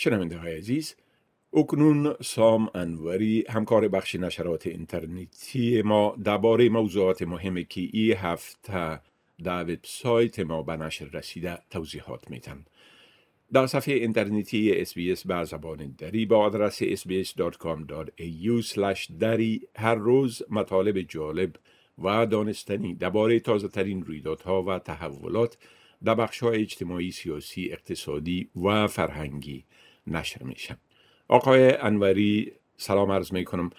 شنونده های عزیز اکنون سام انوری همکار بخش نشرات اینترنتی ما درباره موضوعات مهمی که ای هفته در وبسایت ما به نشر رسیده توضیحات میتن در صفحه اینترنتی SBS به زبان دری با آدرس sbs.com.au دری هر روز مطالب جالب و دانستنی درباره تازه ترین رویدادها و تحولات در بخش های اجتماعی، سیاسی، اقتصادی و فرهنگی. نشر میشن. آقای انوری سلام عرض می کنم.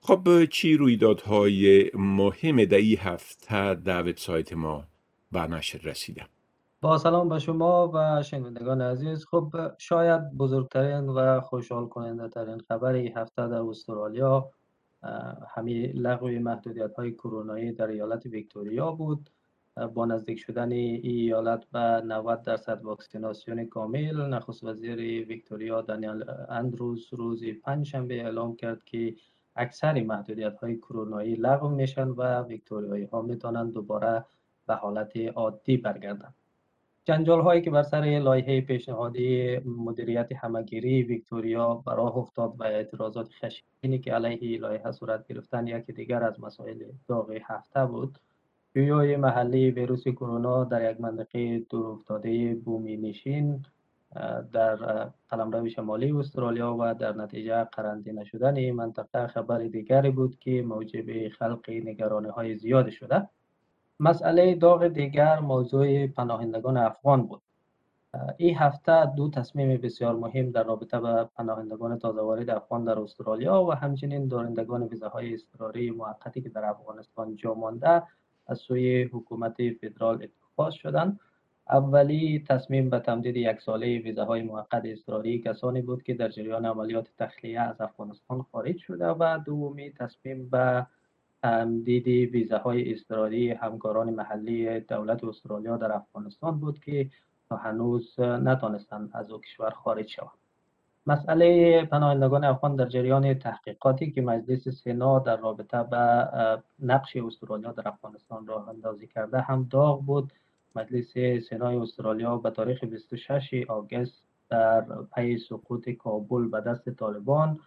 خب چی رویدادهای مهم در این هفته در وبسایت ما به نشر رسیده؟ با سلام به شما و شنوندگان عزیز خب شاید بزرگترین و خوشحال کننده ترین خبر این هفته در استرالیا همین لغوی محدودیت های کرونایی در ایالت ویکتوریا بود با نزدیک شدن ایالت به 90 درصد واکسیناسیون کامل نخست وزیر ویکتوریا دانیل اندروز روز پنجشنبه اعلام کرد که اکثر محدودیت های کرونایی لغو میشن و ویکتوریایی ها می‌تونن دوباره به حالت عادی برگردن جنجال هایی که بر سر لایحه پیشنهادی مدیریت همگیری ویکتوریا براه افتاد و اعتراضات خشنی که علیه لایحه صورت گرفتن یکی دیگر از مسائل داغ هفته بود جویای محلی ویروس کرونا در یک منطقه دور افتاده بومی نشین در قلمرو شمالی استرالیا و در نتیجه قرنطینه شدن این منطقه خبر دیگری بود که موجب خلق نگرانی های زیاد شده. مسئله داغ دیگر موضوع پناهندگان افغان بود. این هفته دو تصمیم بسیار مهم در رابطه با پناهندگان تازه وارد افغان در استرالیا و همچنین دارندگان ویزاهای اضطراری موقتی که در افغانستان جا مانده از سوی حکومت فدرال اتخاذ شدند. اولی تصمیم به تمدید یک ساله ویزاهای موقت اضطراری کسانی بود که در جریان عملیات تخلیه از افغانستان خارج شده و دومی تصمیم به تمدید ویزاهای اضطراری همکاران محلی دولت استرالیا در افغانستان بود که تا هنوز نتانستند از او کشور خارج شوند. مسئله پناهندگان افغان در جریان تحقیقاتی که مجلس سنا در رابطه به نقش استرالیا در افغانستان راه اندازی کرده هم داغ بود. مجلس سنای استرالیا به تاریخ 26 آگست در پی سقوط کابل به دست طالبان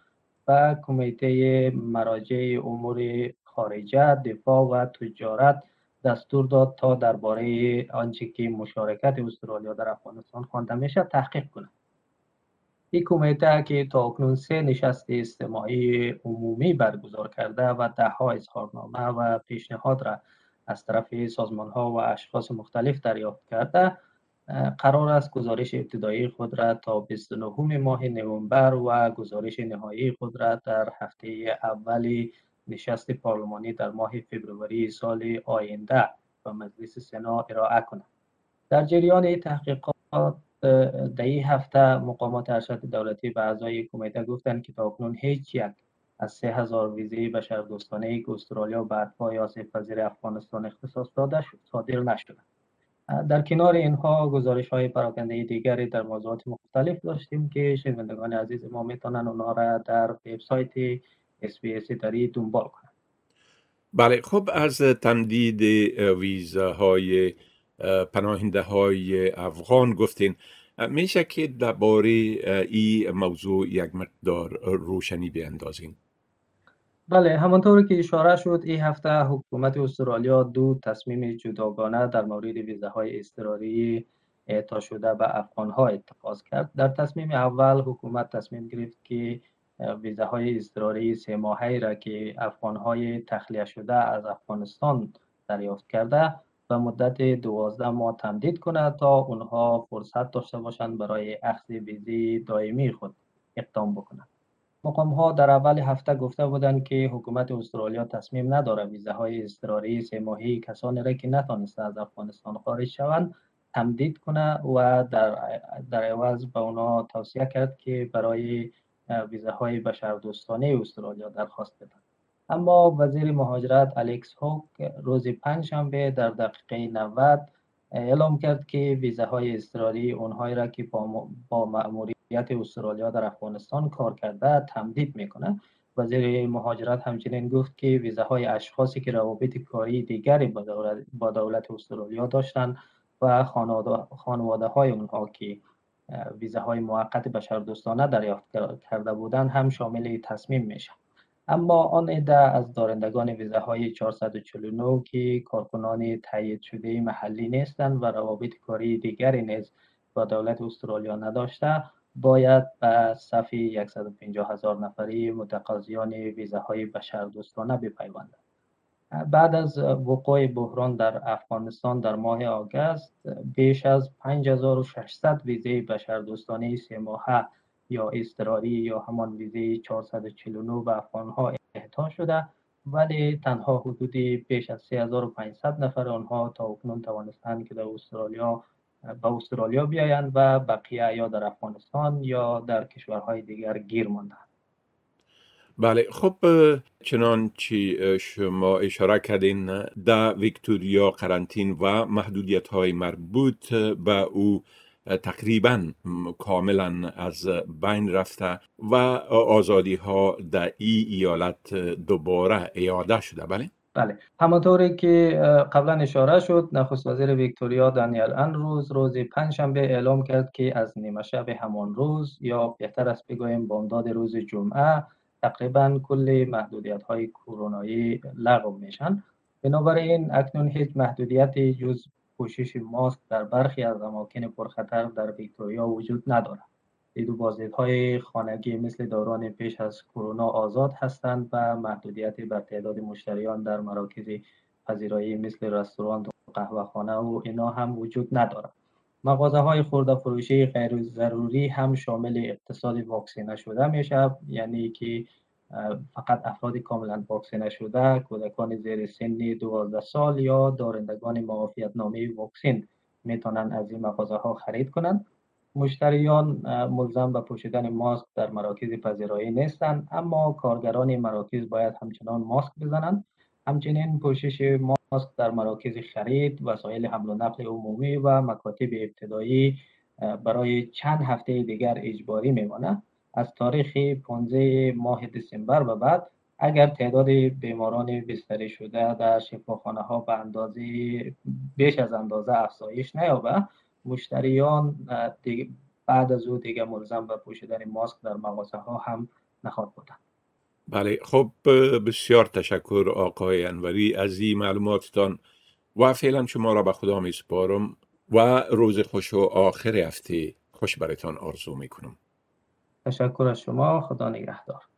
و کمیته مراجع امور خارجه دفاع و تجارت دستور داد تا درباره آنچه که مشارکت استرالیا در افغانستان خوانده میشه تحقیق کنند این کمیته که تا سه نشست استماعی عمومی برگزار کرده و ده ها اظهارنامه و پیشنهاد را از طرف سازمان ها و اشخاص مختلف دریافت کرده قرار است گزارش ابتدایی خود را تا 29 ماه نوامبر و گزارش نهایی خود را در هفته اولی نشست پارلمانی در ماه فوریه سال آینده و مجلس سنا ارائه کنند در جریان تحقیقات در این هفته مقامات ارشد دولتی به اعضای کمیته گفتند که تا اکنون هیچ یک از سه هزار ویزه بشردوستانه که استرالیا به اتباع آسیب پذیر افغانستان اختصاص داده شد صادر نشده. در کنار اینها گزارش های پراکنده دیگری در موضوعات مختلف داشتیم که شنوندگان عزیز ما می‌تونن اونها را در وبسایت اس داری دنبال کنند. بله خب از تمدید ویزاهای پناهنده های افغان گفتین. میشه که درباره این موضوع یک مقدار روشنی بیندازین بله همانطور که اشاره شد این هفته حکومت استرالیا دو تصمیم جداگانه در مورد ویزاهای اضطراری اعطا شده به افغان ها اتخاذ کرد. در تصمیم اول حکومت تصمیم گرفت که ویزاهای اضطراری سه ماهه را که افغان های تخلیه شده از افغانستان دریافت کرده به مدت دوازده ماه تمدید کند تا اونها فرصت داشته باشند برای اخذ ویزی دائمی خود اقدام بکنند. مقام ها در اول هفته گفته بودند که حکومت استرالیا تصمیم نداره ویزاهای اضطراری سه ماهی کسانی را که نتانسته از افغانستان خارج شوند تمدید کنه و در در عوض به اونا توصیه کرد که برای ویزاهای بشردوستانه استرالیا درخواست بدن اما وزیر مهاجرت الکس هوک روز پنجشنبه در دقیقه 90 اعلام کرد که ویزاهای اضطراری اونهایی را که با, با مأموریت استرالیا در افغانستان کار کرده تمدید می‌کنه. وزیر مهاجرت همچنین گفت که ویزاهای اشخاصی که روابط کاری دیگری با دولت, با دولت استرالیا داشتند و خانواده های اونها که ویزاهای موقت بشردوستانه دریافت کرده بودند هم شامل تصمیم میشه اما آن عده از دارندگان ویزاهای 449 که کارکنان تایید شده محلی نیستند و روابط کاری دیگری نیز با دولت استرالیا نداشته باید به صف 150 هزار نفری متقاضیان ویزاهای بشردوستانه بپیوندند. بعد از وقوع بحران در افغانستان در ماه آگست بیش از 5600 ویزه بشردوستانه سه ماهه یا اضطراری یا همان ویزه 449 به افغانها اعطا شده ولی تنها حدود بیش از 3500 نفر آنها تا اکنون توانستند که در استرالیا به استرالیا بیایند و بقیه یا در افغانستان یا در کشورهای دیگر گیر ماندند بله خب چنانچه شما اشاره کردین در ویکتوریا قرنطین و محدودیت های مربوط به او تقریبا کاملا از بین رفته و آزادی ها در ای ایالت دوباره ایاده شده. بله؟ بله. همانطوری که قبلا اشاره شد نخست وزیر ویکتوریا دانیل روز روز پنجشنبه اعلام کرد که از نیمه شب همان روز یا بهتر است بگوییم بامداد روز جمعه تقریبا کل محدودیت های کرونایی لغو میشن. بنابراین اکنون هیچ محدودیتی جز پوشش ماسک در برخی از اماکن پرخطر در ویکتوریا وجود ندارد. دید و های خانگی مثل دوران پیش از کرونا آزاد هستند و محدودیت بر تعداد مشتریان در مراکز پذیرایی مثل رستوران و قهوه خانه و اینا هم وجود ندارد. مغازه های خورده فروشی غیر ضروری هم شامل اقتصاد واکسینه شده میشه یعنی که فقط افراد کاملا واکسینه شده کودکان زیر سن 12 سال یا دارندگان معافیت نامه واکسین می‌تونن از این مغازه ها خرید کنند مشتریان ملزم به پوشیدن ماسک در مراکز پذیرایی نیستند اما کارگران مراکز باید همچنان ماسک بزنند همچنین پوشش ماسک در مراکز خرید وسایل حمل و نقل عمومی و مکاتب ابتدایی برای چند هفته دیگر اجباری میماند از تاریخ 15 ماه دسامبر و بعد اگر تعداد بیماران بستری شده در شفاخانه ها به اندازه بیش از اندازه افزایش نیابه مشتریان بعد از او دیگه ملزم به پوشیدن ماسک در مغازه ها هم نخواهد بودند. بله خب بسیار تشکر آقای انوری از این معلوماتتان و فعلا شما را به خدا می سپارم و روز خوش و آخر هفته خوش برتان آرزو می کنم تشکر از شما. خدا نگهدار.